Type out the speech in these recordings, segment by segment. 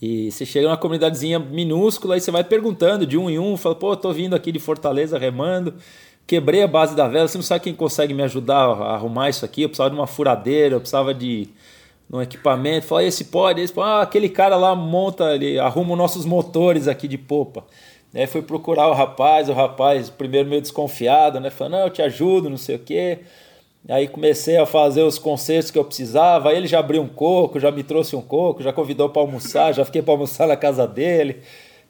E você chega numa comunidadezinha minúscula e você vai perguntando de um em um, fala, pô, tô vindo aqui de Fortaleza remando, quebrei a base da vela, você não sabe quem consegue me ajudar a arrumar isso aqui? Eu precisava de uma furadeira, eu precisava de um equipamento. Fala, esse pode, esse pode. Ah, aquele cara lá monta, ele arruma os nossos motores aqui de popa. Aí fui procurar o rapaz, o rapaz primeiro meio desconfiado, né? Falando, não, eu te ajudo, não sei o quê. Aí comecei a fazer os concertos que eu precisava. Aí ele já abriu um coco, já me trouxe um coco, já convidou para almoçar, já fiquei para almoçar na casa dele.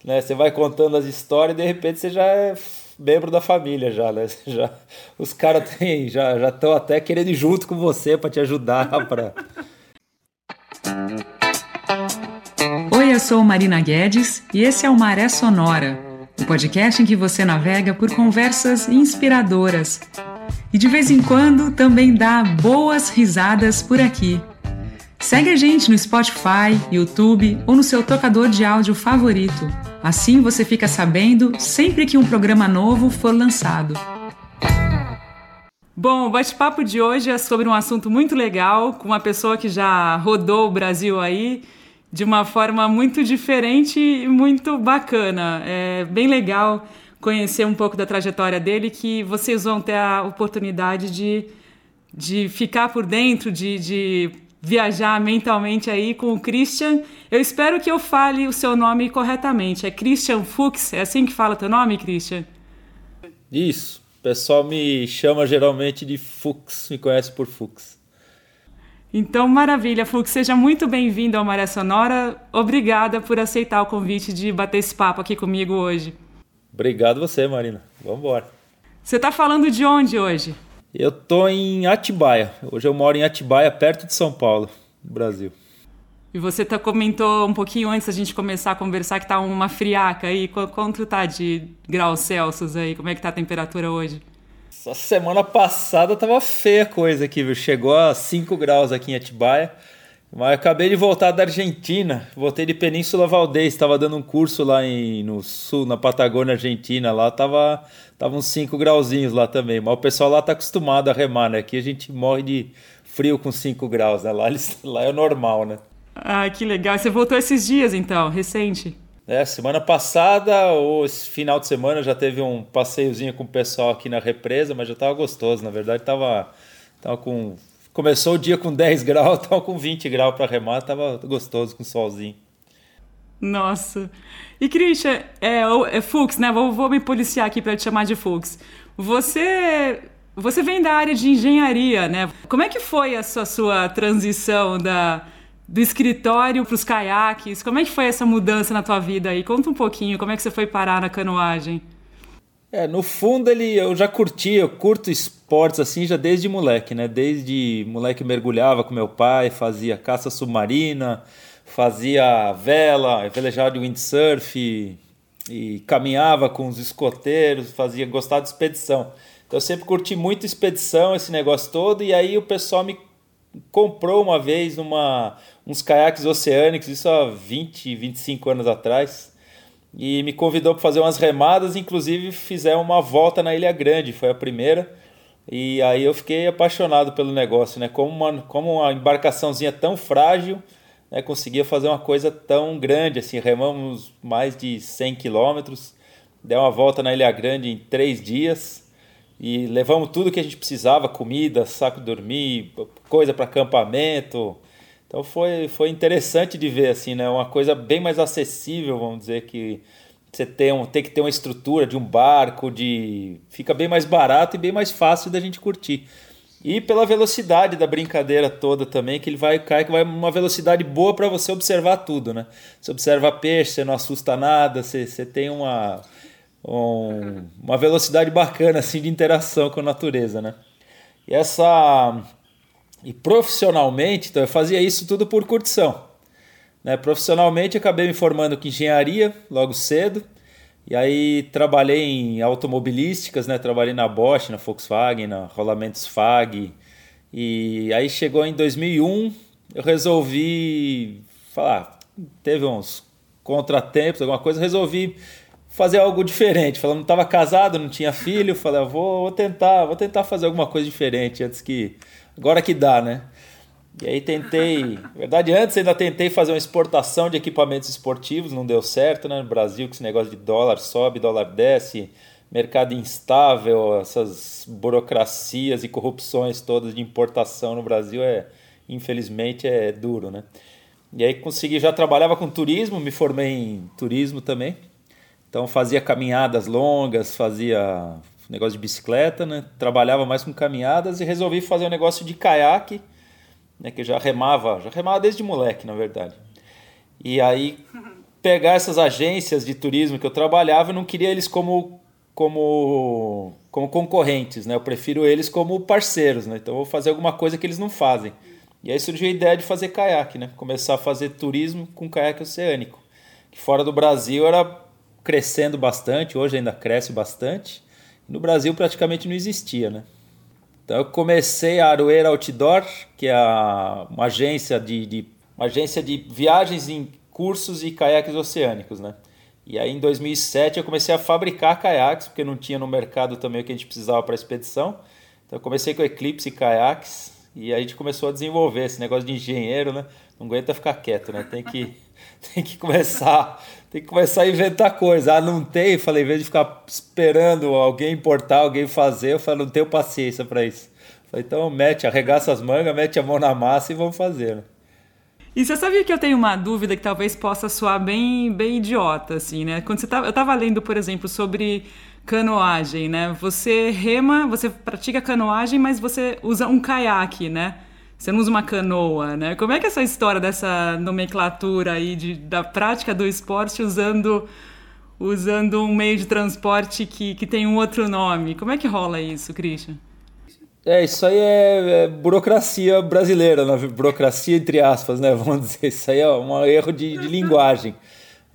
Né? Você vai contando as histórias e de repente você já é membro da família já, né? Já, os caras já já estão até querendo ir junto com você para te ajudar para Oi, eu sou Marina Guedes e esse é o Maré Sonora, o podcast em que você navega por conversas inspiradoras e de vez em quando também dá boas risadas por aqui. Segue a gente no Spotify, YouTube ou no seu tocador de áudio favorito. Assim você fica sabendo sempre que um programa novo for lançado. Bom, o bate-papo de hoje é sobre um assunto muito legal, com uma pessoa que já rodou o Brasil aí de uma forma muito diferente e muito bacana. É bem legal conhecer um pouco da trajetória dele, que vocês vão ter a oportunidade de, de ficar por dentro, de, de viajar mentalmente aí com o Christian. Eu espero que eu fale o seu nome corretamente. É Christian Fuchs? É assim que fala teu nome, Christian? Isso. O pessoal me chama geralmente de Fuchs, me conhece por Fuchs. Então, maravilha, Fux, seja muito bem-vindo ao Maré Sonora. Obrigada por aceitar o convite de bater esse papo aqui comigo hoje. Obrigado você, Marina. Vamos embora. Você está falando de onde hoje? Eu tô em Atibaia. Hoje eu moro em Atibaia, perto de São Paulo, no Brasil. E você tá, comentou um pouquinho antes da gente começar a conversar que tá uma friaca aí. Quanto tá de graus Celsius aí? Como é que tá a temperatura hoje? Essa semana passada tava feia a coisa aqui, viu? Chegou a 5 graus aqui em Atibaia. Mas acabei de voltar da Argentina, voltei de Península Valdez, estava dando um curso lá em, no sul, na Patagônia Argentina, lá tava, tava uns 5 grauzinhos lá também, mas o pessoal lá tá acostumado a remar, né? Aqui a gente morre de frio com 5 graus, né? Lá, eles, lá é normal, né? Ah, que legal. Você voltou esses dias então, recente? É, semana passada ou esse final de semana já teve um passeiozinho com o pessoal aqui na represa, mas já tava gostoso, na verdade tava, tava com Começou o dia com 10 graus, tava com 20 graus para remar, tava gostoso com solzinho. Nossa. E Christian, é, é Fux, né? Vou, vou me policiar aqui para te chamar de Fux. Você você vem da área de engenharia, né? Como é que foi essa sua transição da, do escritório para os caiaques? Como é que foi essa mudança na tua vida aí? Conta um pouquinho, como é que você foi parar na canoagem? É, no fundo ele eu já curti, eu curto esportes assim já desde moleque, né? Desde moleque mergulhava com meu pai, fazia caça submarina, fazia vela, velejava de windsurf e, e caminhava com os escoteiros, fazia gostar de expedição. Então eu sempre curti muito expedição, esse negócio todo, e aí o pessoal me comprou uma vez uma, uns caiaques oceânicos, isso há 20, 25 anos atrás e me convidou para fazer umas remadas, inclusive fizer uma volta na Ilha Grande, foi a primeira. E aí eu fiquei apaixonado pelo negócio, né? Como uma, como uma embarcaçãozinha tão frágil, né? conseguia fazer uma coisa tão grande, assim, remamos mais de 100 quilômetros, deu uma volta na Ilha Grande em três dias e levamos tudo que a gente precisava, comida, saco de dormir, coisa para acampamento, então foi, foi interessante de ver assim, né? Uma coisa bem mais acessível, vamos dizer que você tem, um, tem que ter uma estrutura de um barco, de fica bem mais barato e bem mais fácil da gente curtir. E pela velocidade da brincadeira toda também, que ele vai cair, que vai uma velocidade boa para você observar tudo, né? Você observa peixe, você não assusta nada, você, você tem uma, um, uma velocidade bacana assim de interação com a natureza, né? E essa e profissionalmente, então eu fazia isso tudo por curtição. Né? Profissionalmente, acabei me formando com engenharia logo cedo. E aí trabalhei em automobilísticas, né? Trabalhei na Bosch, na Volkswagen, na Rolamentos FAG. E aí chegou em 2001, eu resolvi falar, teve uns contratempos, alguma coisa, resolvi fazer algo diferente. Falando, não estava casado, não tinha filho, falei, vou, vou tentar, vou tentar fazer alguma coisa diferente antes que agora que dá, né? E aí tentei, na verdade antes ainda tentei fazer uma exportação de equipamentos esportivos, não deu certo, né? No Brasil, com esse negócio de dólar sobe, dólar desce, mercado instável, essas burocracias e corrupções todas de importação no Brasil é, infelizmente, é duro, né? E aí consegui, já trabalhava com turismo, me formei em turismo também. Então fazia caminhadas longas, fazia negócio de bicicleta, né? Trabalhava mais com caminhadas e resolvi fazer um negócio de caiaque né, que eu já remava, já remava desde moleque, na verdade. E aí pegar essas agências de turismo que eu trabalhava, eu não queria eles como como como concorrentes, né? Eu prefiro eles como parceiros, né? Então eu vou fazer alguma coisa que eles não fazem. E aí surgiu a ideia de fazer caiaque, né? Começar a fazer turismo com caiaque oceânico, que fora do Brasil era crescendo bastante, hoje ainda cresce bastante. No Brasil praticamente não existia, né? Então eu comecei a Aroeira Outdoor, que é uma agência de, de, uma agência de viagens em cursos e caiaques oceânicos, né? E aí em 2007 eu comecei a fabricar caiaques, porque não tinha no mercado também o que a gente precisava para a expedição. Então eu comecei com Eclipse caiaques e aí a gente começou a desenvolver esse negócio de engenheiro, né? Não aguenta ficar quieto, né? Tem que tem que começar, tem que começar a inventar coisa. Ah, não tem, falei, em vez de ficar esperando alguém importar, alguém fazer, eu falei, não tenho paciência para isso. Falei, então mete, arregaça as mangas, mete a mão na massa e vamos fazer. Né? E você sabia que eu tenho uma dúvida que talvez possa soar bem, bem idiota, assim, né? Quando você tava, eu estava lendo, por exemplo, sobre canoagem, né? Você rema, você pratica canoagem, mas você usa um caiaque, né? Você não usa uma canoa, né? Como é que é essa história dessa nomenclatura aí de, da prática do esporte usando usando um meio de transporte que, que tem um outro nome? Como é que rola isso, Christian? É, isso aí é, é burocracia brasileira, né? burocracia entre aspas, né? Vamos dizer, isso aí é um erro de, de linguagem.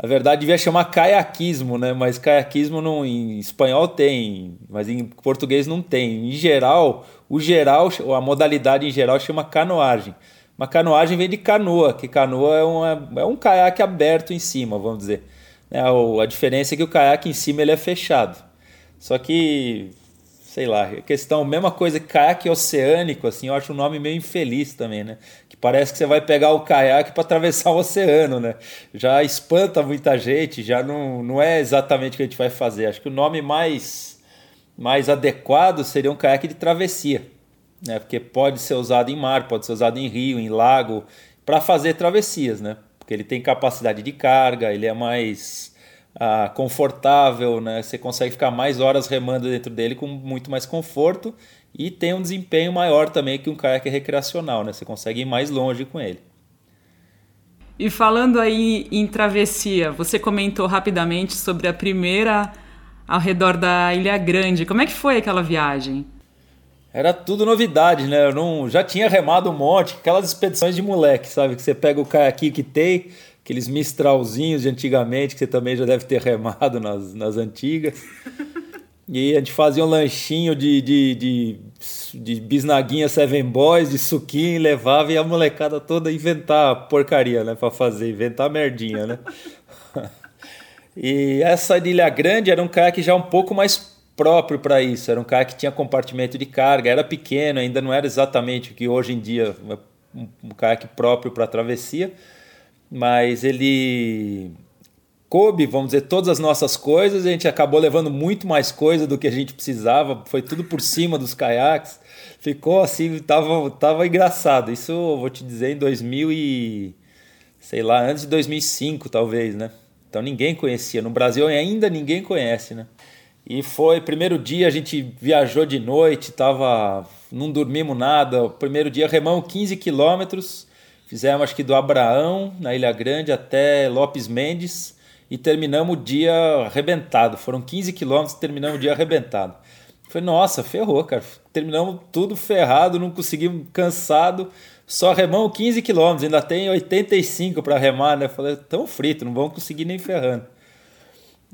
Na verdade, devia chamar caiaquismo, né? Mas caiaquismo não, em espanhol tem, mas em português não tem. Em geral, o geral, a modalidade em geral chama canoagem. Uma canoagem vem de canoa, que canoa é, uma, é um caiaque aberto em cima, vamos dizer. É, a diferença é que o caiaque em cima ele é fechado. Só que, sei lá, questão, mesma coisa que caiaque oceânico, assim, eu acho um nome meio infeliz também, né? Que parece que você vai pegar o caiaque para atravessar o oceano, né? Já espanta muita gente, já não, não é exatamente o que a gente vai fazer. Acho que o nome mais mais adequado seria um caiaque de travessia, né? Porque pode ser usado em mar, pode ser usado em rio, em lago, para fazer travessias, né? Porque ele tem capacidade de carga, ele é mais ah, confortável, né? Você consegue ficar mais horas remando dentro dele com muito mais conforto e tem um desempenho maior também que um caiaque recreacional, né? Você consegue ir mais longe com ele. E falando aí em travessia, você comentou rapidamente sobre a primeira ao redor da Ilha Grande. Como é que foi aquela viagem? Era tudo novidade, né? Eu não, já tinha remado um monte, aquelas expedições de moleque, sabe? Que você pega o caiaque que tem, aqueles mistralzinhos de antigamente, que você também já deve ter remado nas, nas antigas. E a gente fazia um lanchinho de, de, de, de bisnaguinha Seven Boys, de suquinho, levava e a molecada toda inventar porcaria, né? Pra fazer, inventar merdinha, né? E essa Ilha Grande era um caiaque já um pouco mais próprio para isso. Era um caiaque que tinha compartimento de carga, era pequeno, ainda não era exatamente o que hoje em dia é um, um caiaque próprio para travessia, mas ele coube, vamos dizer, todas as nossas coisas. A gente acabou levando muito mais coisa do que a gente precisava. Foi tudo por cima dos caiaques. Ficou assim, tava, tava engraçado. Isso eu vou te dizer em 2000 e sei lá, antes de 2005 talvez, né? Então ninguém conhecia. No Brasil ainda ninguém conhece, né? E foi primeiro dia a gente viajou de noite, tava, não dormimos nada. O primeiro dia remamos 15 quilômetros, fizemos acho que do Abraão na Ilha Grande até Lopes Mendes e terminamos o dia arrebentado. Foram 15 quilômetros, terminamos o dia arrebentado. Foi nossa, ferrou, cara. Terminamos tudo ferrado, não conseguimos cansado. Só remamos 15 quilômetros, ainda tem 85 para remar, né? Falei, tão frito, não vamos conseguir nem ferrando.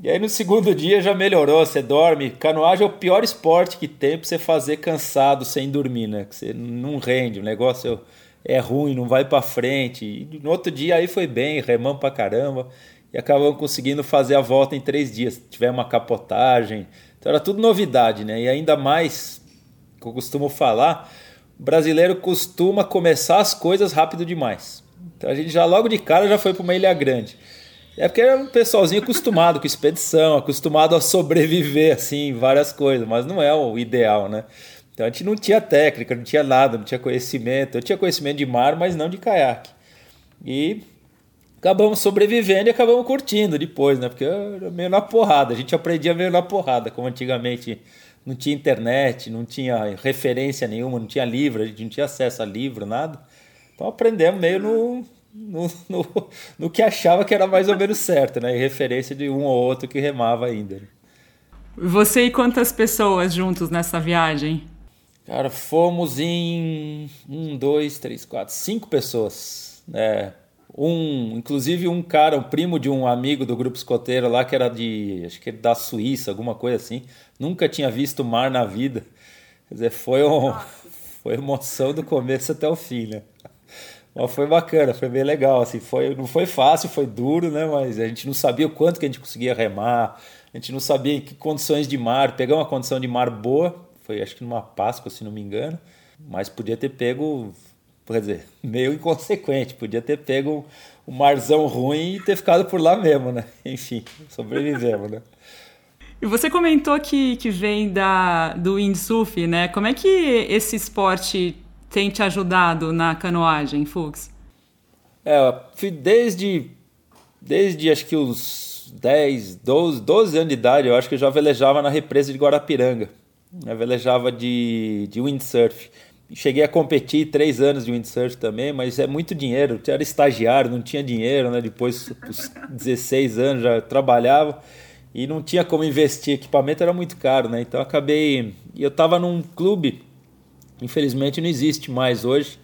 E aí no segundo dia já melhorou, você dorme. Canoagem é o pior esporte que tem para você fazer cansado sem dormir, né? Que você não rende, o negócio é ruim, não vai para frente. E no outro dia aí foi bem, remamos para caramba e acabamos conseguindo fazer a volta em três dias. Tivemos uma capotagem, então era tudo novidade, né? E ainda mais, que eu costumo falar, brasileiro costuma começar as coisas rápido demais. Então a gente já logo de cara já foi para uma ilha grande. É porque era um pessoalzinho acostumado com expedição, acostumado a sobreviver assim, várias coisas, mas não é o ideal, né? Então a gente não tinha técnica, não tinha nada, não tinha conhecimento. Eu tinha conhecimento de mar, mas não de caiaque. E acabamos sobrevivendo e acabamos curtindo depois, né? Porque era meio na porrada, a gente aprendia meio na porrada, como antigamente não tinha internet, não tinha referência nenhuma, não tinha livro, a gente não tinha acesso a livro, nada. Então aprendemos meio no, no, no, no que achava que era mais ou menos certo, né? Em referência de um ou outro que remava ainda. Você e quantas pessoas juntos nessa viagem? Cara, fomos em um, dois, três, quatro, cinco pessoas. É, um, inclusive um cara, um primo de um amigo do grupo escoteiro lá que era de, acho que da Suíça, alguma coisa assim. Nunca tinha visto mar na vida. Quer dizer, foi um, foi emoção do começo até o fim, né? Mas foi bacana, foi bem legal, assim, foi, não foi fácil, foi duro, né, mas a gente não sabia o quanto que a gente conseguia remar, a gente não sabia em que condições de mar, pegar uma condição de mar boa, foi acho que numa Páscoa, se não me engano, mas podia ter pego, quer dizer, meio inconsequente, podia ter pego um marzão ruim e ter ficado por lá mesmo, né, enfim, sobrevivemos, né. E você comentou que, que vem da, do windsurf, né? Como é que esse esporte tem te ajudado na canoagem, Fuchs? É, desde, desde acho que os 10, 12, 12 anos de idade, eu acho que eu já velejava na represa de Guarapiranga. Eu velejava de, de windsurf. Cheguei a competir três anos de windsurf também, mas é muito dinheiro. Eu era estagiário, não tinha dinheiro, né? Depois dos 16 anos já trabalhava e não tinha como investir. Equipamento era muito caro, né? Então acabei. Eu estava num clube infelizmente não existe mais hoje,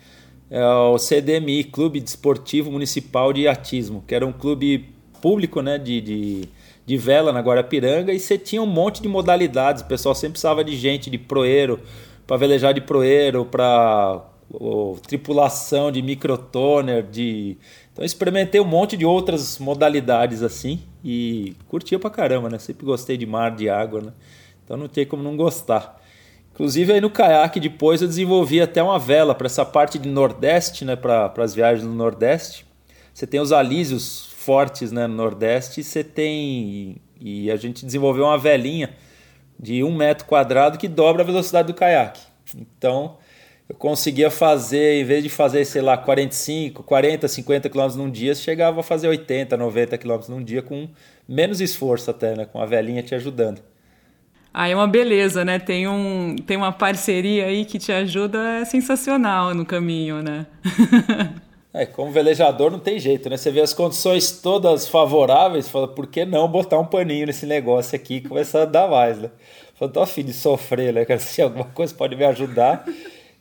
é o CDMI, Clube Desportivo Municipal de Atismo, que era um clube público né, de, de, de vela na Guarapiranga e você tinha um monte de modalidades, o pessoal sempre precisava de gente de proeiro, para velejar de proeiro, para tripulação de microtoner, de... Então experimentei um monte de outras modalidades assim e curtia pra caramba, né? Sempre gostei de mar, de água, né? Então não tem como não gostar. Inclusive aí no caiaque depois eu desenvolvi até uma vela para essa parte de Nordeste, né, para as viagens no Nordeste. Você tem os alísios fortes né, no Nordeste e você tem e a gente desenvolveu uma velinha de um metro quadrado que dobra a velocidade do caiaque. Então eu conseguia fazer, em vez de fazer, sei lá, 45, 40, 50 km num dia, chegava a fazer 80, 90 km num dia com menos esforço até, né, com a velinha te ajudando. Aí é uma beleza, né? Tem, um, tem uma parceria aí que te ajuda, é sensacional no caminho, né? é, como velejador não tem jeito, né? Você vê as condições todas favoráveis, fala, por que não botar um paninho nesse negócio aqui e começar a dar mais, né? Fala, tô afim de sofrer, né? Se alguma coisa pode me ajudar.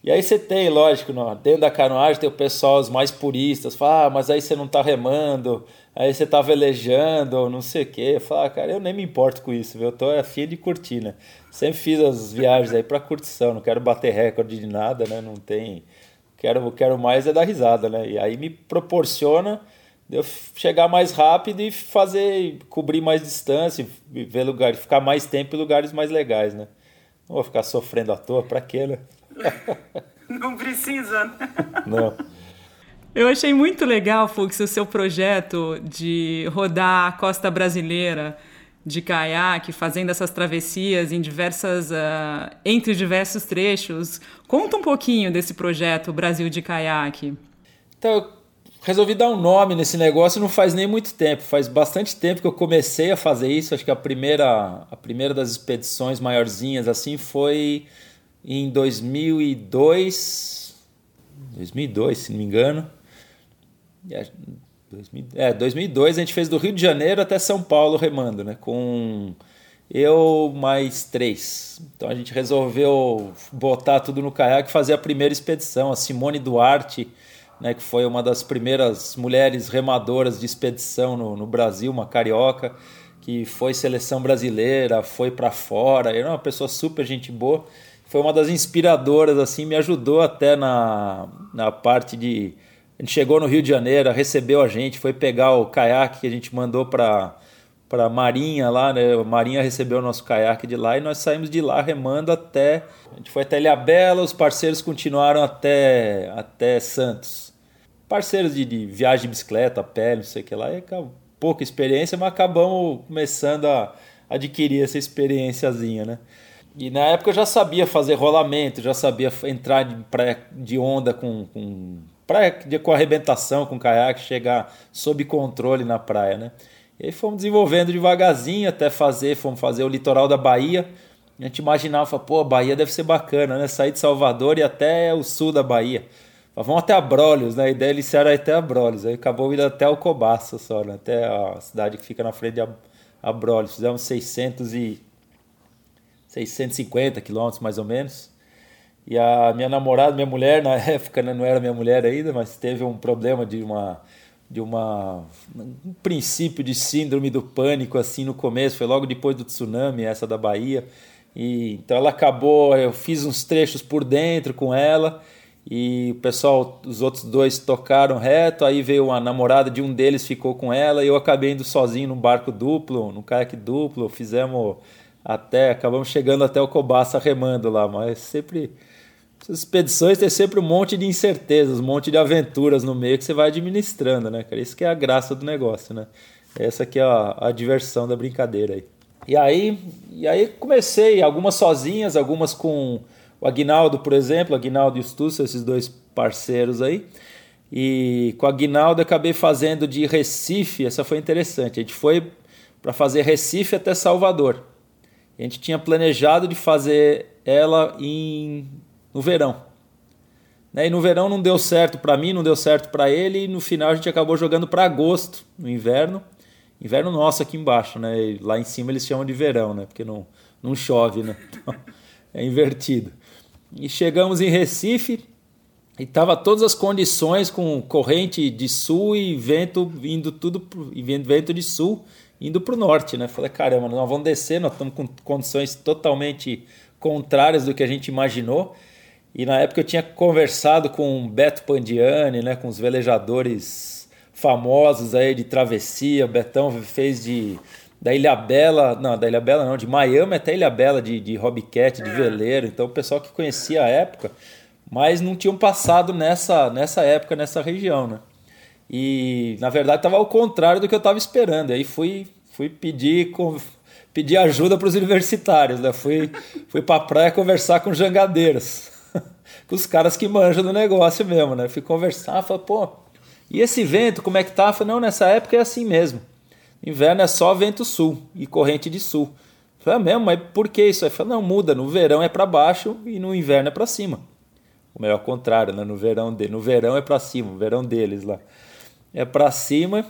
E aí você tem, lógico, não, dentro da canoagem tem o pessoal, os mais puristas, fala, ah, mas aí você não tá remando, aí você tá velejando, não sei o quê. Fala, ah, cara, eu nem me importo com isso, viu? Eu tô afim de curtir, né? Sempre fiz as viagens aí pra curtição, não quero bater recorde de nada, né? Não tem. Quero, quero mais é dar risada, né? E aí me proporciona eu chegar mais rápido e fazer, cobrir mais distância, ver lugares, ficar mais tempo em lugares mais legais, né? Não vou ficar sofrendo à toa, pra quê, né? Não precisa, né? Não. Eu achei muito legal, Fux, o seu projeto de rodar a costa brasileira de caiaque, fazendo essas travessias em diversas, uh, entre diversos trechos. Conta um pouquinho desse projeto Brasil de Caiaque. Então, resolvi dar um nome nesse negócio não faz nem muito tempo. Faz bastante tempo que eu comecei a fazer isso. Acho que a primeira, a primeira das expedições maiorzinhas assim foi em 2002, 2002, se não me engano. É, 2002 a gente fez do Rio de Janeiro até São Paulo remando, né? Com eu mais três. Então a gente resolveu botar tudo no caiaque e fazer a primeira expedição. A Simone Duarte, né, que foi uma das primeiras mulheres remadoras de expedição no, no Brasil, uma carioca, que foi seleção brasileira, foi para fora. Era uma pessoa super gente boa foi uma das inspiradoras, assim, me ajudou até na, na parte de. A gente chegou no Rio de Janeiro, recebeu a gente, foi pegar o caiaque que a gente mandou para para Marinha lá, né? Marinha recebeu o nosso caiaque de lá e nós saímos de lá remando até. A gente foi até Ilhabela, os parceiros continuaram até, até Santos. Parceiros de, de viagem de bicicleta, a pé, não sei o que lá, e pouca experiência, mas acabamos começando a adquirir essa experiênciazinha, né? E na época eu já sabia fazer rolamento, já sabia entrar de, praia, de onda com, com praia de, com arrebentação, com caiaque, chegar sob controle na praia, né? E aí fomos desenvolvendo devagarzinho até fazer, fomos fazer o litoral da Bahia. A gente imaginava, pô, a Bahia deve ser bacana, né? Sair de Salvador e até o sul da Bahia. Vamos até Abrolhos, né? A ideia inicial era até Abrolhos. Aí acabou indo até o Cobaça só, né? Até a cidade que fica na frente de Abrolhos. Fizemos 600 e 650 quilômetros mais ou menos. E a minha namorada, minha mulher, na época né, não era minha mulher ainda, mas teve um problema de uma de uma um princípio de síndrome do pânico assim no começo, foi logo depois do tsunami essa da Bahia. E então ela acabou, eu fiz uns trechos por dentro com ela e o pessoal, os outros dois tocaram reto, aí veio a namorada de um deles ficou com ela e eu acabei indo sozinho num barco duplo, num caiaque duplo, fizemos até acabamos chegando até o Cobaça remando lá, mas sempre essas expedições tem sempre um monte de incertezas, um monte de aventuras no meio que você vai administrando, né, cara? Isso que é a graça do negócio, né? Essa aqui é a, a diversão da brincadeira aí. E aí, e aí comecei, algumas sozinhas, algumas com o Aguinaldo, por exemplo, Aguinaldo e o esses dois parceiros aí. E com o Aguinaldo acabei fazendo de Recife, essa foi interessante. A gente foi para fazer Recife até Salvador. A gente tinha planejado de fazer ela em, no verão. Né? E no verão não deu certo para mim, não deu certo para ele, e no final a gente acabou jogando para agosto, no inverno. Inverno nosso aqui embaixo, né? E lá em cima eles chamam de verão, né? Porque não, não chove, né? Então, é invertido. E chegamos em Recife e tava todas as condições com corrente de sul e vento vindo tudo e vento de sul indo para o norte, né? Falei, caramba, nós vamos descer, nós estamos com condições totalmente contrárias do que a gente imaginou. E na época eu tinha conversado com Beto Pandiani, né, com os velejadores famosos aí de travessia. O Betão fez de da Ilha Bela, não, da Ilha Bela não, de Miami até Ilha Bela de, de hobbycat, de veleiro. Então o pessoal que conhecia a época, mas não tinham passado nessa, nessa época, nessa região, né? E na verdade estava ao contrário do que eu estava esperando. Aí fui, fui pedir, pedir ajuda para os universitários. Né? Fui, fui para a praia conversar com jangadeiros, com os caras que manjam do negócio mesmo. Né? Fui conversar, falei, pô, e esse vento, como é que tá? Falei, não, nessa época é assim mesmo. Inverno é só vento sul e corrente de sul. Falei, é mesmo, mas por que isso? Aí falei, não, muda. No verão é para baixo e no inverno é para cima. O melhor contrário, né? No verão, de, no verão é para cima, o verão deles lá é para cima.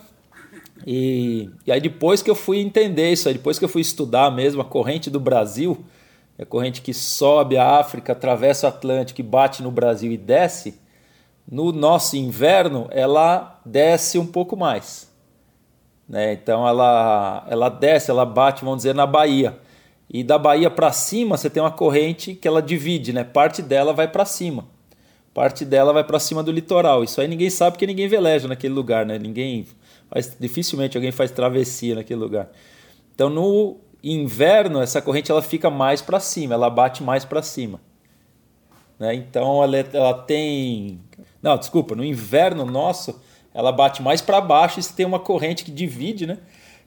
E, e aí depois que eu fui entender isso, aí depois que eu fui estudar mesmo a corrente do Brasil, a corrente que sobe a África, atravessa o Atlântico e bate no Brasil e desce, no nosso inverno ela desce um pouco mais. Né? Então ela, ela desce, ela bate, vamos dizer, na Bahia. E da Bahia para cima você tem uma corrente que ela divide, né? parte dela vai para cima parte dela vai para cima do litoral. Isso aí ninguém sabe porque ninguém veleja naquele lugar, né? Ninguém faz, dificilmente alguém faz travessia naquele lugar. Então no inverno essa corrente ela fica mais para cima, ela bate mais para cima. Né? Então ela, ela tem, não, desculpa, no inverno nosso ela bate mais para baixo e você tem uma corrente que divide, né?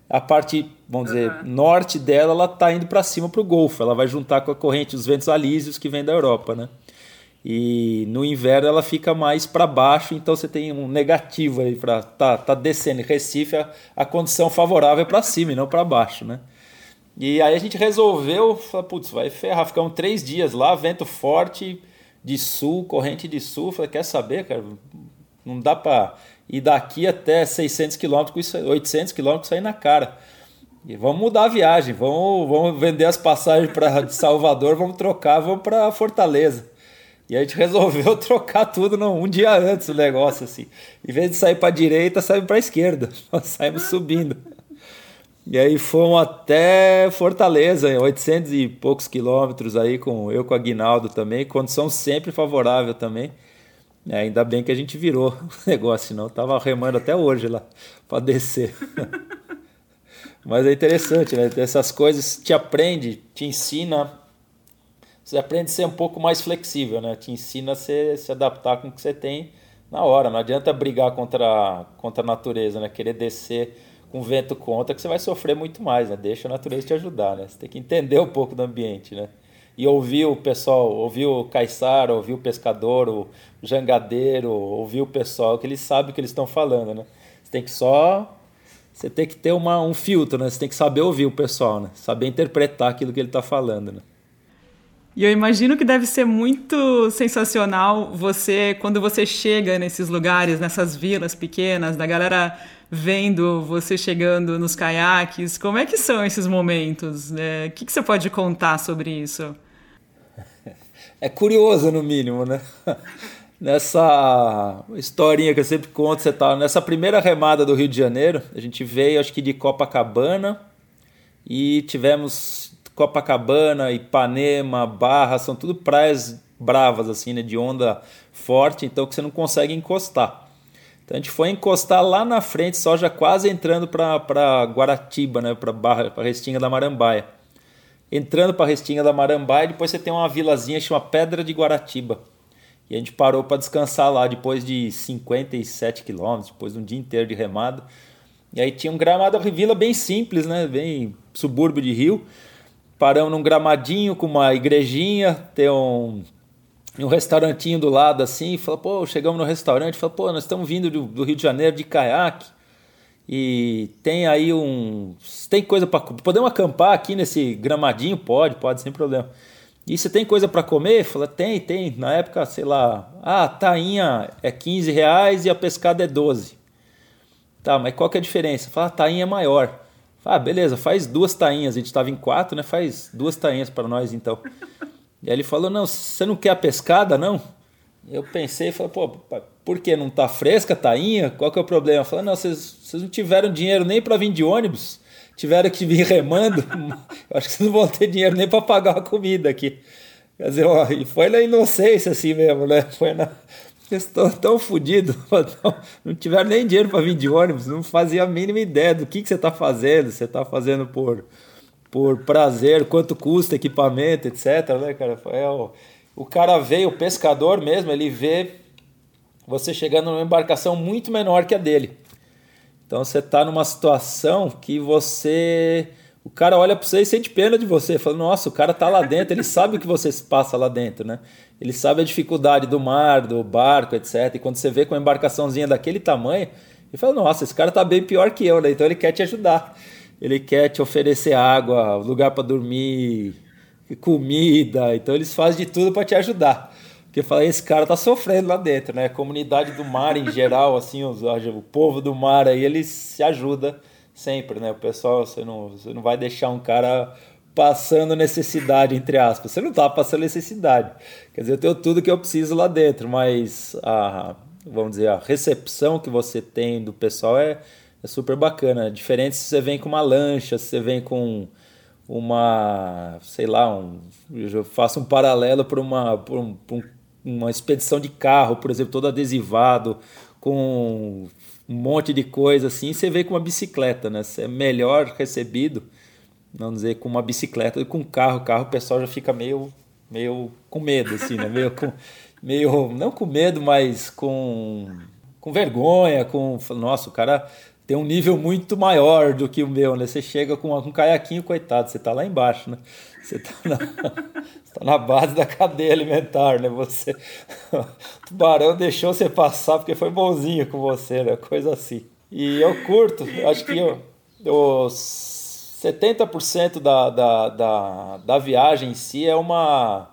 A parte, vamos dizer, uhum. norte dela, ela está indo para cima para o Golfo. Ela vai juntar com a corrente dos ventos alísios que vem da Europa, né? E no inverno ela fica mais para baixo, então você tem um negativo aí para tá, tá descendo. Em Recife a, a condição favorável é para cima e não para baixo, né? E aí a gente resolveu, putz, vai ferrar, ficamos três dias lá, vento forte de sul, corrente de sul. Falei, quer saber, cara? Não dá para ir daqui até 600 quilômetros, 800 quilômetros sair na cara. E vamos mudar a viagem, vamos, vamos vender as passagens para Salvador, vamos trocar, vamos para Fortaleza. E a gente resolveu trocar tudo no, um dia antes o negócio, assim. Em vez de sair para direita, saímos para esquerda. Nós saímos subindo. E aí fomos até Fortaleza, 800 e poucos quilômetros aí, com eu com a Aguinaldo também. Condição sempre favorável também. É, ainda bem que a gente virou o negócio, senão tava remando até hoje lá para descer. Mas é interessante, né? Essas coisas te aprende, te ensina. Você aprende a ser um pouco mais flexível, né? Te ensina a se, se adaptar com o que você tem na hora. Não adianta brigar contra, contra a natureza, né? Querer descer com vento contra, que você vai sofrer muito mais, né? Deixa a natureza te ajudar, né? Você tem que entender um pouco do ambiente, né? E ouvir o pessoal, ouvir o caiçara, ouvir o pescador, o jangadeiro, ouvir o pessoal, que eles sabem o que eles estão falando, né? Você tem que só você tem que ter uma, um filtro, né? Você tem que saber ouvir o pessoal, né? Saber interpretar aquilo que ele está falando, né? E eu imagino que deve ser muito sensacional você, quando você chega nesses lugares, nessas vilas pequenas, da galera vendo você chegando nos caiaques. Como é que são esses momentos? É, o que, que você pode contar sobre isso? É curioso, no mínimo, né? nessa historinha que eu sempre conto, você tá nessa primeira remada do Rio de Janeiro, a gente veio acho que de Copacabana e tivemos Copacabana, Ipanema, Barra, são tudo praias bravas assim, né, de onda forte, então que você não consegue encostar. Então a gente foi encostar lá na frente, só já quase entrando para Guaratiba, né, para para Restinga da Marambaia. Entrando para Restinga da Marambaia, depois você tem uma vilazinha que chama Pedra de Guaratiba e a gente parou para descansar lá depois de 57 quilômetros, depois de um dia inteiro de remada. E aí tinha um gramado vila bem simples, né? Bem subúrbio de Rio. Paramos num gramadinho com uma igrejinha, tem um, um restaurantinho do lado assim. Falou, pô, chegamos no restaurante. Falou, pô, nós estamos vindo do, do Rio de Janeiro de caiaque. E tem aí um. Tem coisa para. Podemos acampar aqui nesse gramadinho? Pode, pode, sem problema. E você tem coisa para comer? Fala, tem, tem. Na época, sei lá, ah, a tainha é 15 reais e a pescada é 12. Tá, mas qual que é a diferença? Fala, a tainha é maior. Fala, ah, beleza, faz duas tainhas. A gente estava em quatro, né? Faz duas tainhas para nós então. E aí ele falou, não, você não quer a pescada, não? Eu pensei, falei, pô, por que não tá fresca a tainha? Qual que é o problema? Falei, não, vocês, não tiveram dinheiro nem para vir de ônibus tiveram que vir remando, eu acho que vocês não vão ter dinheiro nem para pagar a comida aqui. Quer dizer, ó, e foi na inocência assim mesmo, né? Foi na. Estou tão fodido, não tiveram nem dinheiro para vir de ônibus, não fazia a mínima ideia do que, que você está fazendo. Você está fazendo por, por prazer, quanto custa equipamento, etc. Né, cara? É, o, o cara veio, o pescador mesmo, ele vê você chegando numa embarcação muito menor que a dele. Então você está numa situação que você. O cara olha para você e sente pena de você. Fala, nossa, o cara está lá dentro, ele sabe o que você passa lá dentro, né? Ele sabe a dificuldade do mar, do barco, etc. E quando você vê com uma embarcaçãozinha daquele tamanho, ele fala, nossa, esse cara está bem pior que eu, né? Então ele quer te ajudar. Ele quer te oferecer água, lugar para dormir, comida. Então eles fazem de tudo para te ajudar. Porque fala, esse cara tá sofrendo lá dentro, né? A comunidade do mar em geral, assim, os, o povo do mar aí, ele se ajuda sempre, né? O pessoal, você não, você não vai deixar um cara passando necessidade, entre aspas. Você não tá passando necessidade. Quer dizer, eu tenho tudo que eu preciso lá dentro, mas a, vamos dizer, a recepção que você tem do pessoal é, é super bacana. É diferente se você vem com uma lancha, se você vem com uma, sei lá, um, eu faço um paralelo para uma, um, um uma expedição de carro, por exemplo, todo adesivado, com um monte de coisa assim, você vê com uma bicicleta, né? Você é melhor recebido, vamos dizer, com uma bicicleta com um carro. Carro o pessoal já fica meio, meio com medo, assim, né? Meio com, meio, não com medo, mas com, com vergonha, com, nossa, o cara tem um nível muito maior do que o meu, né? Você chega com, um caiaquinho, coitado, você tá lá embaixo, né? Você tá na, tá na base da cadeia alimentar, né? Você, o tubarão deixou você passar porque foi bonzinho com você, né? Coisa assim. E eu curto, acho que eu, os 70% da, da, da, da viagem em si é uma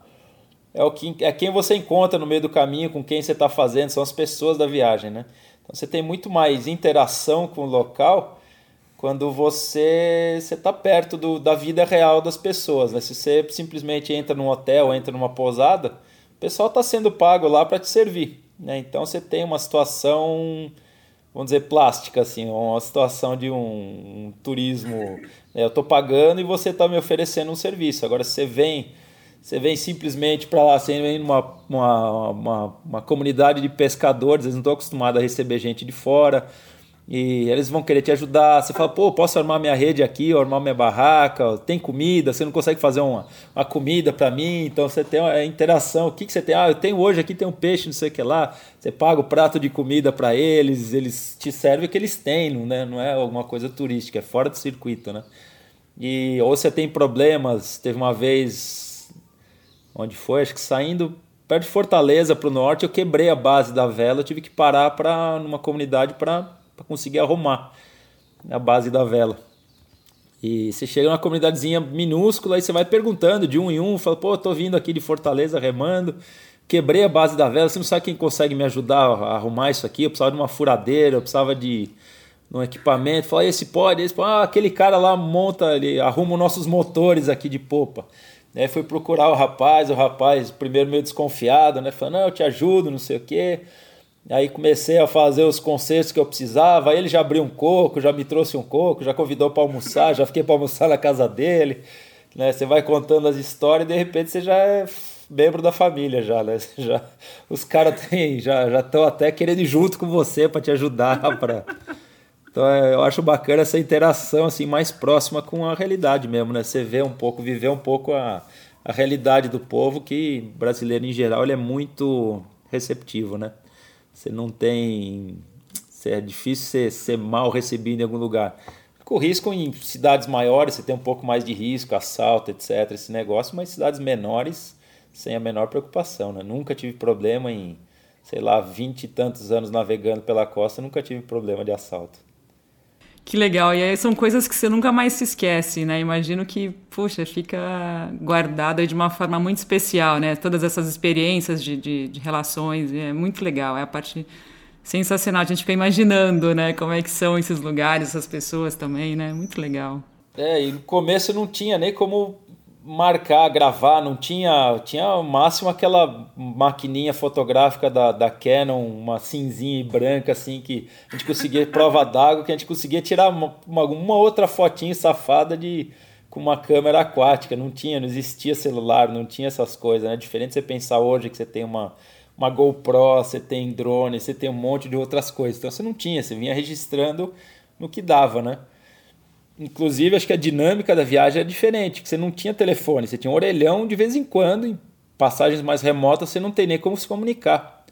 é o que é quem você encontra no meio do caminho, com quem você está fazendo, são as pessoas da viagem, né? Você tem muito mais interação com o local quando você está perto do, da vida real das pessoas. Né? Se você simplesmente entra num hotel, entra numa pousada, o pessoal está sendo pago lá para te servir. Né? Então você tem uma situação, vamos dizer, plástica, assim, uma situação de um, um turismo. Né? Eu estou pagando e você está me oferecendo um serviço. Agora, se você vem. Você vem simplesmente para lá, você vem numa uma, uma, uma comunidade de pescadores, eles não estão acostumados a receber gente de fora e eles vão querer te ajudar. Você fala, pô, posso armar minha rede aqui, armar minha barraca, tem comida, você não consegue fazer uma, uma comida para mim, então você tem a interação. O que, que você tem? Ah, eu tenho hoje aqui, tem um peixe, não sei o que lá. Você paga o prato de comida para eles, eles te servem o que eles têm, não, né? não é alguma coisa turística, é fora do circuito, né? E, ou você tem problemas, teve uma vez, onde foi? Acho que saindo perto de Fortaleza para o norte, eu quebrei a base da vela, eu tive que parar para numa comunidade para conseguir arrumar a base da vela. E você chega numa comunidadezinha minúscula e você vai perguntando de um em um, fala, pô, tô vindo aqui de Fortaleza remando, quebrei a base da vela, você não sabe quem consegue me ajudar a arrumar isso aqui? Eu precisava de uma furadeira, eu precisava de um equipamento. Fala, esse pode, esse pode. Ah, aquele cara lá monta, ele arruma os nossos motores aqui de popa. Aí fui procurar o rapaz, o rapaz primeiro meio desconfiado, né? Falando, não, eu te ajudo, não sei o quê. Aí comecei a fazer os concertos que eu precisava. Aí ele já abriu um coco, já me trouxe um coco, já convidou para almoçar, já fiquei para almoçar na casa dele. Né? Você vai contando as histórias e de repente você já é membro da família já, né? Já, os caras já já estão até querendo ir junto com você para te ajudar para Então é, eu acho bacana essa interação assim mais próxima com a realidade mesmo, né? Você vê um pouco, viver um pouco a, a realidade do povo que brasileiro em geral ele é muito receptivo, né? Você não tem. É difícil ser, ser mal recebido em algum lugar. Com risco em cidades maiores, você tem um pouco mais de risco, assalto, etc. Esse negócio, mas cidades menores, sem a menor preocupação. Né? Nunca tive problema em, sei lá, vinte e tantos anos navegando pela costa, nunca tive problema de assalto. Que legal. E aí são coisas que você nunca mais se esquece, né? Imagino que, puxa, fica guardada de uma forma muito especial, né? Todas essas experiências de, de, de relações, é muito legal. É a parte sensacional. A gente fica imaginando, né? Como é que são esses lugares, essas pessoas também, né? Muito legal. É, e no começo não tinha nem como marcar, gravar, não tinha, tinha ao máximo aquela maquininha fotográfica da, da Canon, uma cinzinha e branca assim que a gente conseguia prova d'água que a gente conseguia tirar uma, uma, outra fotinha safada de com uma câmera aquática, não tinha, não existia celular, não tinha essas coisas, né? Diferente você pensar hoje que você tem uma uma GoPro, você tem drone, você tem um monte de outras coisas. Então você não tinha, você vinha registrando no que dava, né? Inclusive, acho que a dinâmica da viagem é diferente, que você não tinha telefone, você tinha um orelhão de vez em quando, em passagens mais remotas você não tem nem como se comunicar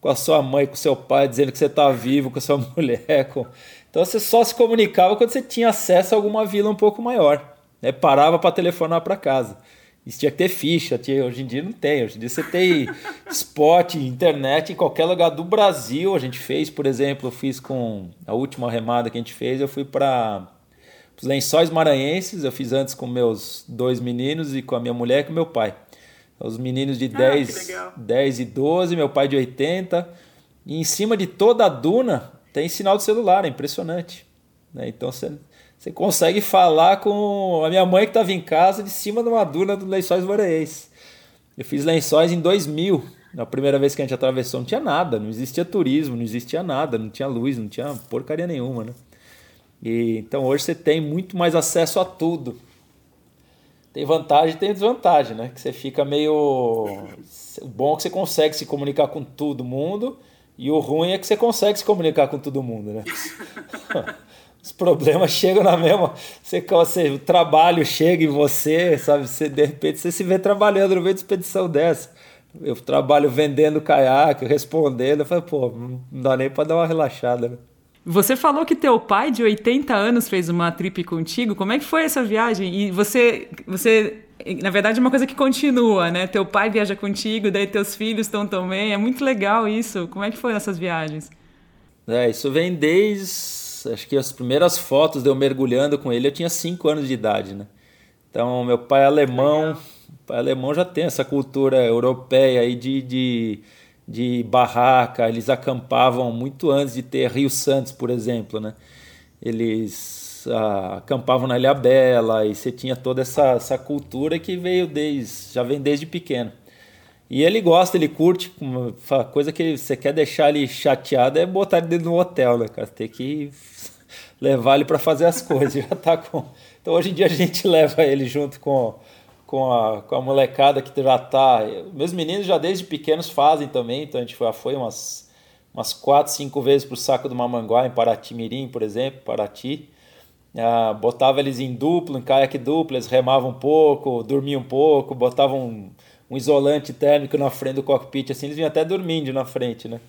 com a sua mãe, com o seu pai, dizendo que você está vivo, com a sua mulher. Com... Então você só se comunicava quando você tinha acesso a alguma vila um pouco maior. Né? Parava para telefonar para casa. Isso tinha que ter ficha, tinha, hoje em dia não tem. Hoje em dia você tem spot, internet em qualquer lugar do Brasil. A gente fez, por exemplo, eu fiz com a última remada que a gente fez, eu fui para os lençóis maranhenses, eu fiz antes com meus dois meninos e com a minha mulher e com meu pai. Os meninos de 10, ah, 10 e 12, meu pai de 80. E em cima de toda a duna tem sinal de celular, é impressionante. Né? Então você, você consegue falar com a minha mãe que estava em casa de cima de uma duna do Lençóis Maranhenses. Eu fiz lençóis em 2000. Na primeira vez que a gente atravessou, não tinha nada, não existia turismo, não existia nada, não tinha luz, não tinha porcaria nenhuma, né? E, então hoje você tem muito mais acesso a tudo. Tem vantagem e tem desvantagem, né? Que você fica meio. O bom é que você consegue se comunicar com todo mundo, e o ruim é que você consegue se comunicar com todo mundo, né? Os problemas chegam na mesma. Você, você, o trabalho chega em você, sabe? Você, de repente você se vê trabalhando no meio de expedição dessa. Eu trabalho vendendo caiaque, respondendo. Eu falo, pô, não dá nem para dar uma relaxada, né? Você falou que teu pai de 80 anos fez uma trip contigo. Como é que foi essa viagem? E você, você, na verdade, é uma coisa que continua, né? Teu pai viaja contigo, daí teus filhos estão também. É muito legal isso. Como é que foi essas viagens? É, isso vem desde, acho que as primeiras fotos de eu mergulhando com ele, eu tinha 5 anos de idade, né? Então, meu pai é alemão, pai alemão já tem essa cultura europeia aí de, de de barraca, eles acampavam muito antes de ter Rio Santos, por exemplo, né? Eles ah, acampavam na Ilha Bela e você tinha toda essa, essa cultura que veio desde, já vem desde pequeno. E ele gosta, ele curte, uma coisa que você quer deixar ele chateado é botar ele dentro do hotel, né, cara? Tem que levar ele para fazer as coisas, já tá com... Então hoje em dia a gente leva ele junto com com a, com a molecada que já tá. Meus meninos já desde pequenos fazem também, então a gente já foi umas, umas 4, 5 vezes para o Saco do Mamanguá, em Paraty Mirim, por exemplo, Paraty. Ah, botava eles em duplo, em caiaque duplo, eles remavam um pouco, dormiam um pouco, botavam um, um, isolante térmico na frente do cockpit, assim, eles vinham até dormindo na frente, né?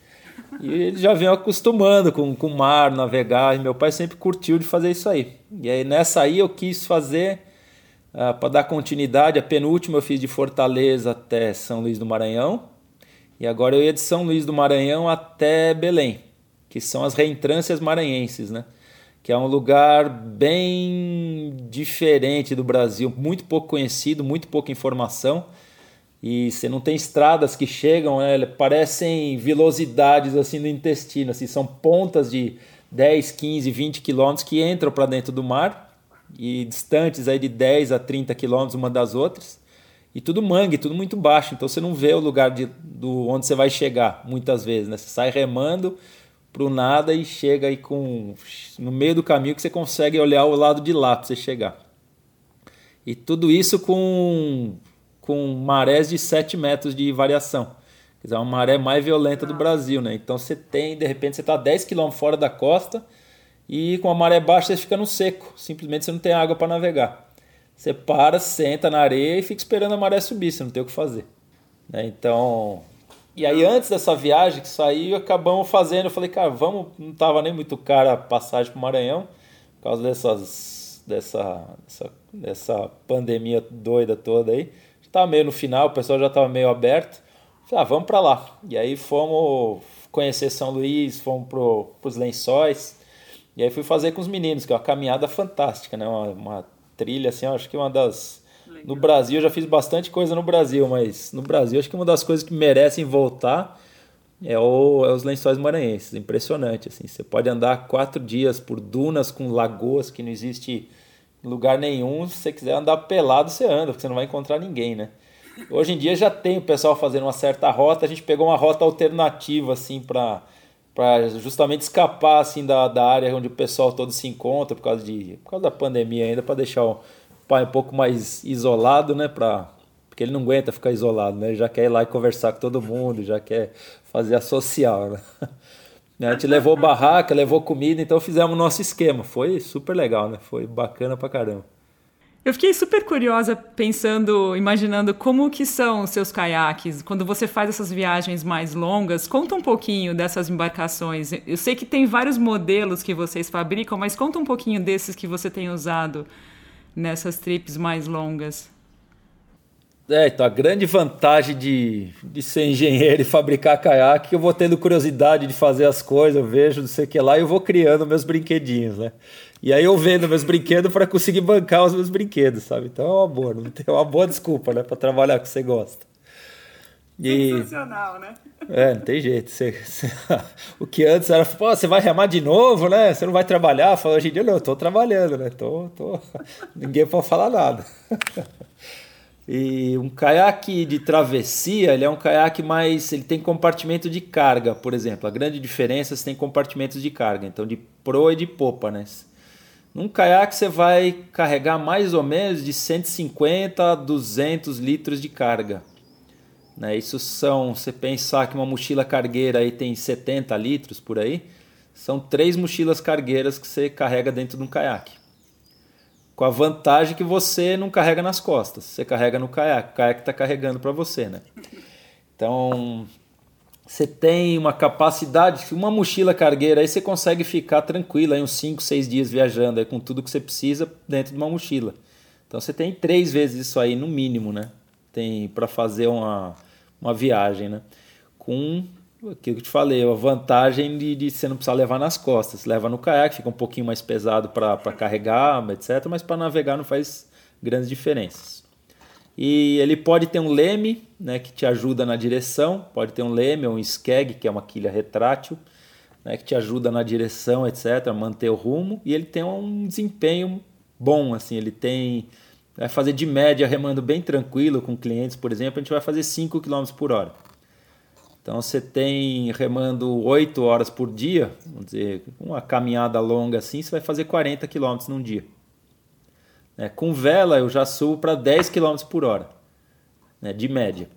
E eles já vinham acostumando com o mar, navegar, e meu pai sempre curtiu de fazer isso aí. E aí nessa aí eu quis fazer, ah, para dar continuidade, a penúltima eu fiz de Fortaleza até São Luís do Maranhão, e agora eu ia de São Luís do Maranhão até Belém, que são as reentrâncias maranhenses, né? Que é um lugar bem diferente do Brasil, muito pouco conhecido, muito pouca informação. E você não tem estradas que chegam, né? parecem velocidades assim no intestino, assim, são pontas de 10, 15, 20 quilômetros que entram para dentro do mar e distantes aí de 10 a 30 quilômetros uma das outras. E tudo mangue, tudo muito baixo, então você não vê o lugar de, do onde você vai chegar muitas vezes, né? Você sai remando pro nada e chega aí com no meio do caminho que você consegue olhar o lado de lá para você chegar. E tudo isso com com marés de 7 metros de variação. Quer dizer, é uma maré mais violenta do Brasil, né? Então você tem, de repente, você está 10 km fora da costa e com a maré baixa você fica no seco. Simplesmente você não tem água para navegar. Você para, senta na areia e fica esperando a maré subir, você não tem o que fazer. Né? Então. E aí, antes dessa viagem que saiu, acabamos fazendo. Eu falei, cara, vamos. Não tava nem muito cara a passagem para o Maranhão, por causa dessas, dessa, dessa, dessa pandemia doida toda aí. Estava meio no final, o pessoal já estava meio aberto. Falei, ah, vamos para lá. E aí fomos conhecer São Luís, fomos para os lençóis. E aí fui fazer com os meninos, que é uma caminhada fantástica, né? Uma, uma trilha, assim, acho que uma das. Legal. No Brasil, eu já fiz bastante coisa no Brasil, mas no Brasil, acho que uma das coisas que merecem voltar é, o, é os lençóis maranhenses. Impressionante, assim. Você pode andar quatro dias por dunas com lagoas que não existe lugar nenhum. Se você quiser andar pelado, você anda, porque você não vai encontrar ninguém, né? Hoje em dia já tem o pessoal fazendo uma certa rota. A gente pegou uma rota alternativa, assim, para para justamente escapar assim da, da área onde o pessoal todo se encontra por causa de por causa da pandemia ainda para deixar o pai um pouco mais isolado né para porque ele não aguenta ficar isolado né ele já quer ir lá e conversar com todo mundo já quer fazer a social né? a gente levou barraca levou comida então fizemos o nosso esquema foi super legal né foi bacana pra caramba eu fiquei super curiosa pensando, imaginando como que são os seus caiaques quando você faz essas viagens mais longas. Conta um pouquinho dessas embarcações. Eu sei que tem vários modelos que vocês fabricam, mas conta um pouquinho desses que você tem usado nessas trips mais longas. É, então a grande vantagem de, de ser engenheiro e fabricar caiaque, eu vou tendo curiosidade de fazer as coisas, eu vejo, não sei o que lá, e eu vou criando meus brinquedinhos, né? E aí eu vendo meus brinquedos para conseguir bancar os meus brinquedos, sabe? Então é uma boa, não tem uma boa desculpa, né, para trabalhar que você gosta. E... Sensacional, né? É, não tem jeito. Você, você... o que antes era, pô, você vai remar de novo, né? Você não vai trabalhar? Fala, hoje em dia não, eu tô trabalhando, né? Tô, tô... Ninguém pode falar nada. E um caiaque de travessia, ele é um caiaque mais. Ele tem compartimento de carga, por exemplo. A grande diferença é que tem compartimentos de carga, então de proa e de popa, né? Num caiaque você vai carregar mais ou menos de 150 a 200 litros de carga. Né? Isso são, você pensar que uma mochila cargueira aí tem 70 litros por aí, são três mochilas cargueiras que você carrega dentro de um caiaque com a vantagem que você não carrega nas costas, você carrega no caiaque, o caiaque está carregando para você, né? Então, você tem uma capacidade, uma mochila cargueira, aí você consegue ficar tranquilo, aí uns 5, 6 dias viajando, aí com tudo que você precisa dentro de uma mochila. Então você tem três vezes isso aí no mínimo, né? Tem para fazer uma, uma viagem, né? Com aquilo que eu te falei, a vantagem de, de você não precisar levar nas costas. Leva no caiaque, fica um pouquinho mais pesado para carregar, etc. Mas para navegar não faz grandes diferenças. E ele pode ter um leme, né, que te ajuda na direção. Pode ter um leme ou um skeg, que é uma quilha retrátil, né, que te ajuda na direção, etc. Manter o rumo. E ele tem um desempenho bom, assim. Ele tem vai fazer de média remando bem tranquilo com clientes, por exemplo, a gente vai fazer 5 km por hora. Então você tem remando 8 horas por dia, vamos dizer, uma caminhada longa assim, você vai fazer 40 km num dia. Né? Com vela eu já subo para 10 km por hora, né? de média.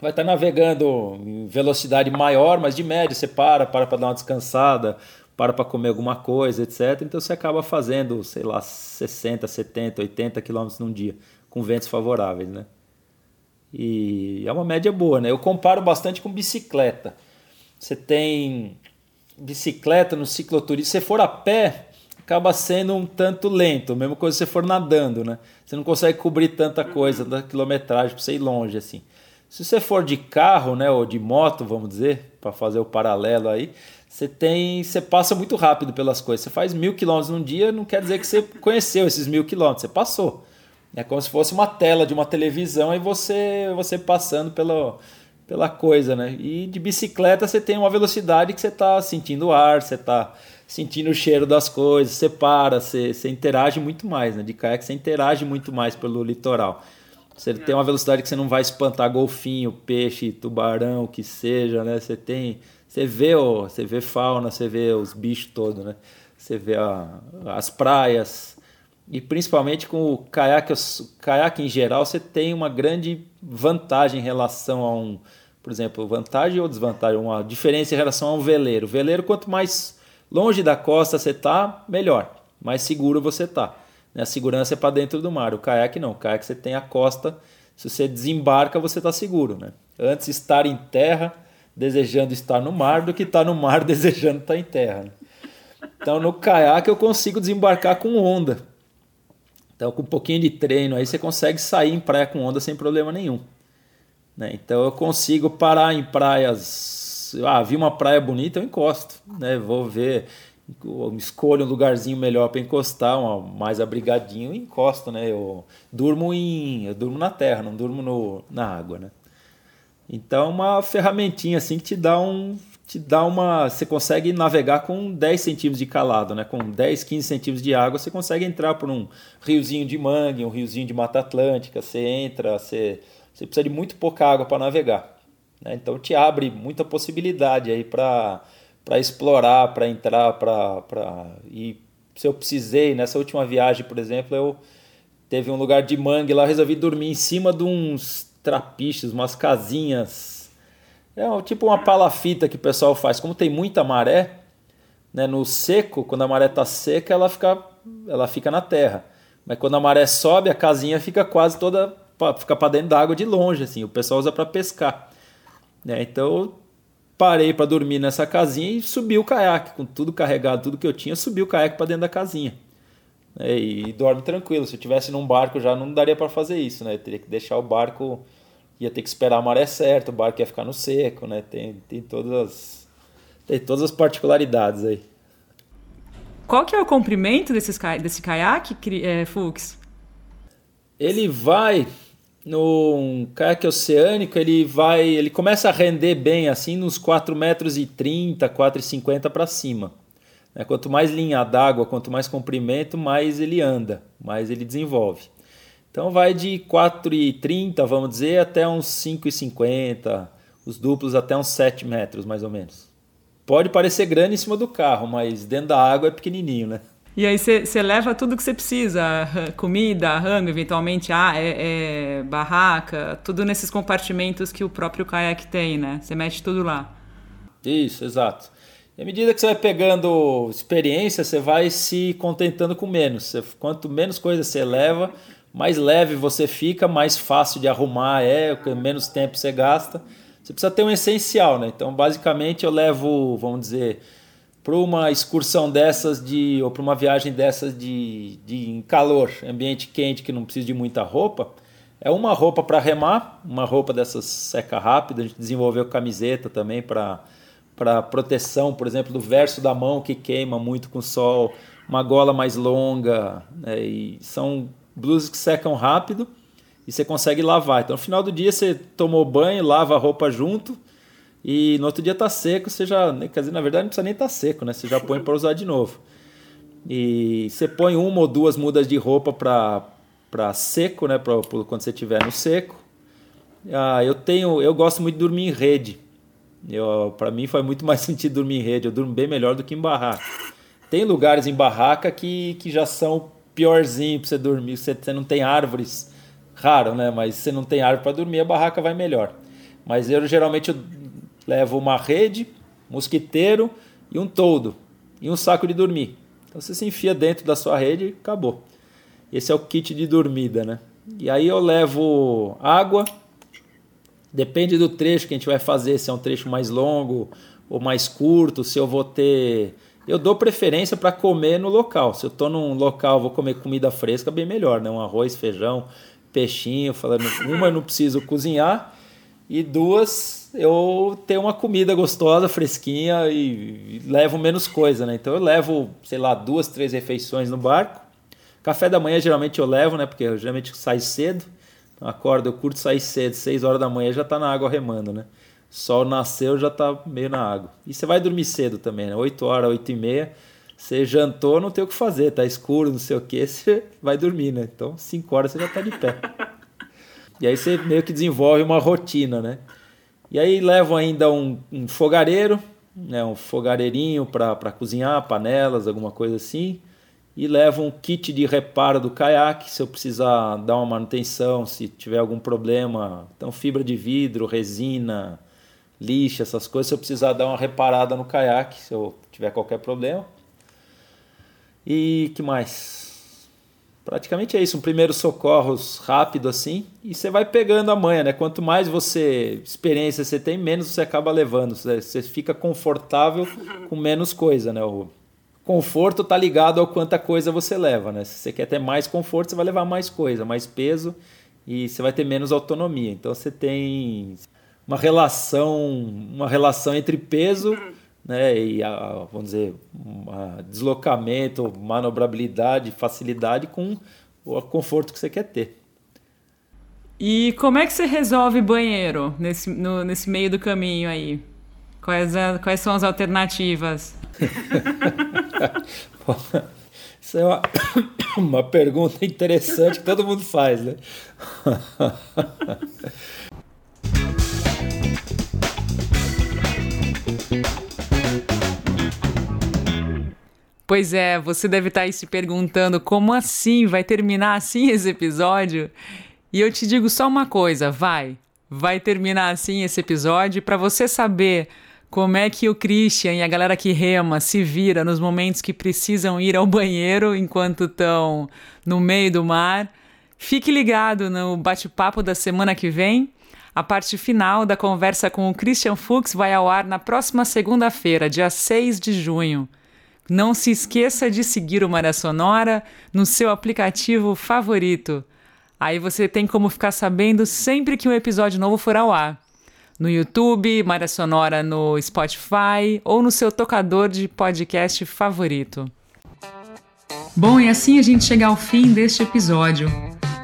vai estar navegando em velocidade maior, mas de média, você para, para para dar uma descansada, para para comer alguma coisa, etc. Então você acaba fazendo, sei lá, 60, 70, 80 quilômetros num dia, com ventos favoráveis, né? E é uma média boa, né? Eu comparo bastante com bicicleta. Você tem bicicleta no cicloturismo, se você for a pé, acaba sendo um tanto lento, mesma coisa se você for nadando, né? Você não consegue cobrir tanta coisa da quilometragem para você ir longe assim. Se você for de carro, né, ou de moto, vamos dizer, para fazer o paralelo aí, você tem, você passa muito rápido pelas coisas. Você faz mil quilômetros num dia, não quer dizer que você conheceu esses mil quilômetros, você passou. É como se fosse uma tela de uma televisão e você, você passando pela, pela coisa, né? E de bicicleta você tem uma velocidade que você está sentindo o ar, você está sentindo o cheiro das coisas, você para, você, você interage muito mais, né? De caiaque você interage muito mais pelo litoral. Você tem uma velocidade que você não vai espantar golfinho, peixe, tubarão, o que seja, né? Você tem, você vê, ó, você vê fauna, você vê os bichos todos, né? Você vê a, as praias e principalmente com o caiaque, o caiaque em geral, você tem uma grande vantagem em relação a um, por exemplo, vantagem ou desvantagem, uma diferença em relação a um veleiro. O veleiro, quanto mais longe da costa você tá, melhor, mais seguro você tá. Né? A segurança é para dentro do mar. O caiaque não. O caiaque você tem a costa. Se você desembarca, você está seguro. Né? Antes estar em terra desejando estar no mar do que estar no mar desejando estar em terra. Né? Então no caiaque eu consigo desembarcar com onda. Então com um pouquinho de treino aí você consegue sair em praia com onda sem problema nenhum. Né? Então eu consigo parar em praias. Ah, vi uma praia bonita, eu encosto. Né? Vou ver escolho um lugarzinho melhor para encostar, uma, mais abrigadinho e encosto, né? Eu durmo em, eu durmo na terra, não durmo no, na água, né? Então uma ferramentinha assim que te dá um, te dá uma, você consegue navegar com 10 centímetros de calado, né? Com 10, 15 centímetros de água você consegue entrar por um riozinho de mangue, um riozinho de Mata Atlântica, você entra, você, você precisa de muito pouca água para navegar, né? Então te abre muita possibilidade aí para explorar, para entrar, para e se eu precisei nessa última viagem, por exemplo, eu teve um lugar de mangue lá, resolvi dormir em cima de uns trapiches, umas casinhas. É tipo uma palafita que o pessoal faz. Como tem muita maré, né, no seco, quando a maré está seca, ela fica ela fica na terra. Mas quando a maré sobe, a casinha fica quase toda fica para dentro da água de longe assim. O pessoal usa para pescar. Né? Então parei para dormir nessa casinha e subi o caiaque, com tudo carregado, tudo que eu tinha, subi o caiaque para dentro da casinha. É, e dorme tranquilo. Se eu tivesse num barco já não daria para fazer isso, né? Eu teria que deixar o barco, ia ter que esperar a maré certa, o barco ia ficar no seco, né? Tem, tem todas as tem todas as particularidades aí. Qual que é o comprimento desses, desse caiaque, é, Fux? Ele vai no caiaque oceânico ele vai ele começa a render bem assim nos 4 metros e 30 4,50 para cima né? quanto mais linha d'água quanto mais comprimento mais ele anda mais ele desenvolve. Então vai de 4,30 vamos dizer até uns 5,50 os duplos até uns 7 metros mais ou menos. Pode parecer grande em cima do carro mas dentro da água é pequenininho né e aí você leva tudo que você precisa, comida, rango, eventualmente ah, é, é, barraca, tudo nesses compartimentos que o próprio caiaque tem, né? Você mete tudo lá. Isso, exato. E à medida que você vai pegando experiência, você vai se contentando com menos. Quanto menos coisa você leva, mais leve você fica, mais fácil de arrumar é, menos tempo você gasta. Você precisa ter um essencial, né? Então, basicamente, eu levo, vamos dizer, para uma excursão dessas de ou para uma viagem dessas de, de em calor, ambiente quente que não precisa de muita roupa, é uma roupa para remar, uma roupa dessas seca rápida, a gente desenvolveu camiseta também para para proteção, por exemplo, do verso da mão que queima muito com o sol, uma gola mais longa, né? e são blusas que secam rápido e você consegue lavar. Então, no final do dia você tomou banho, lava a roupa junto, e no outro dia tá seco, você já. Quer dizer, na verdade não precisa nem estar tá seco, né? Você já põe para usar de novo. E você põe uma ou duas mudas de roupa para seco, né? Pra, pra, quando você estiver no seco. Ah, eu tenho. Eu gosto muito de dormir em rede. Para mim faz muito mais sentido dormir em rede. Eu durmo bem melhor do que em barraca. Tem lugares em barraca que, que já são piorzinho para você dormir. Você, você não tem árvores, raro, né? Mas você não tem árvore para dormir, a barraca vai melhor. Mas eu geralmente eu levo uma rede, mosquiteiro e um toldo e um saco de dormir. Então você se enfia dentro da sua rede e acabou. Esse é o kit de dormida, né? E aí eu levo água. Depende do trecho que a gente vai fazer, se é um trecho mais longo ou mais curto, se eu vou ter eu dou preferência para comer no local. Se eu estou num local, vou comer comida fresca, bem melhor, né? Um arroz, feijão, peixinho, falando, uma eu não preciso cozinhar e duas eu tenho uma comida gostosa, fresquinha e, e levo menos coisa, né? Então eu levo, sei lá, duas, três refeições no barco. Café da manhã geralmente eu levo, né? Porque eu geralmente saio cedo. Então, acordo, eu curto sair cedo, seis horas da manhã já está na água remando, né? sol nasceu já tá meio na água. E você vai dormir cedo também, né? 8 horas, 8 e meia. Você jantou, não tem o que fazer, tá escuro, não sei o que, você vai dormir, né? Então, 5 horas você já tá de pé. E aí você meio que desenvolve uma rotina, né? E aí levo ainda um, um fogareiro, né? um fogareirinho para cozinhar, panelas, alguma coisa assim. E levo um kit de reparo do caiaque, se eu precisar dar uma manutenção, se tiver algum problema. Então, fibra de vidro, resina, lixa, essas coisas, se eu precisar dar uma reparada no caiaque, se eu tiver qualquer problema. E que mais? Praticamente é isso, um primeiro socorros rápido assim, e você vai pegando a manha, né? Quanto mais você experiência você tem, menos você acaba levando. Você fica confortável com menos coisa, né? O conforto tá ligado ao quanta coisa você leva, né? Se você quer ter mais conforto, você vai levar mais coisa, mais peso e você vai ter menos autonomia. Então você tem uma relação, uma relação entre peso né, e a, vamos dizer, a deslocamento, manobrabilidade, facilidade com o conforto que você quer ter. E como é que você resolve banheiro nesse, no, nesse meio do caminho aí? Quais, a, quais são as alternativas? Isso é uma, uma pergunta interessante que todo mundo faz, né? Pois é, você deve estar aí se perguntando como assim vai terminar assim esse episódio? E eu te digo só uma coisa, vai, vai terminar assim esse episódio para você saber como é que o Christian e a galera que rema se vira nos momentos que precisam ir ao banheiro enquanto estão no meio do mar. Fique ligado no bate-papo da semana que vem. A parte final da conversa com o Christian Fuchs vai ao ar na próxima segunda-feira, dia 6 de junho. Não se esqueça de seguir o Maré Sonora no seu aplicativo favorito. Aí você tem como ficar sabendo sempre que um episódio novo for ao ar. No YouTube, Maré Sonora no Spotify ou no seu tocador de podcast favorito. Bom, e assim a gente chega ao fim deste episódio.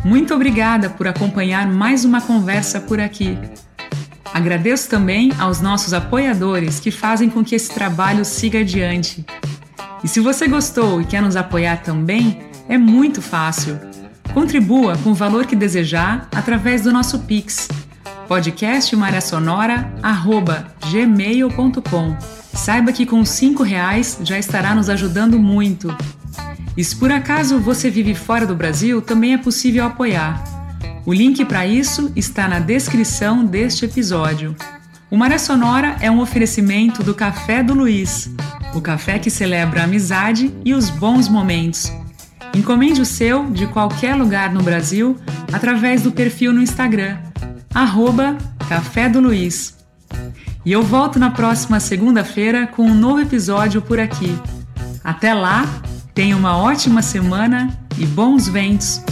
Muito obrigada por acompanhar mais uma conversa por aqui. Agradeço também aos nossos apoiadores que fazem com que esse trabalho siga adiante. E se você gostou e quer nos apoiar também, é muito fácil. Contribua com o valor que desejar através do nosso Pix, podcastmariasonora.gmail.com. Saiba que com cinco reais já estará nos ajudando muito. E se por acaso você vive fora do Brasil, também é possível apoiar. O link para isso está na descrição deste episódio. O Maré Sonora é um oferecimento do Café do Luiz, o café que celebra a amizade e os bons momentos. Encomende o seu de qualquer lugar no Brasil através do perfil no Instagram, arroba Café do Luiz. E eu volto na próxima segunda-feira com um novo episódio por aqui. Até lá, tenha uma ótima semana e bons ventos!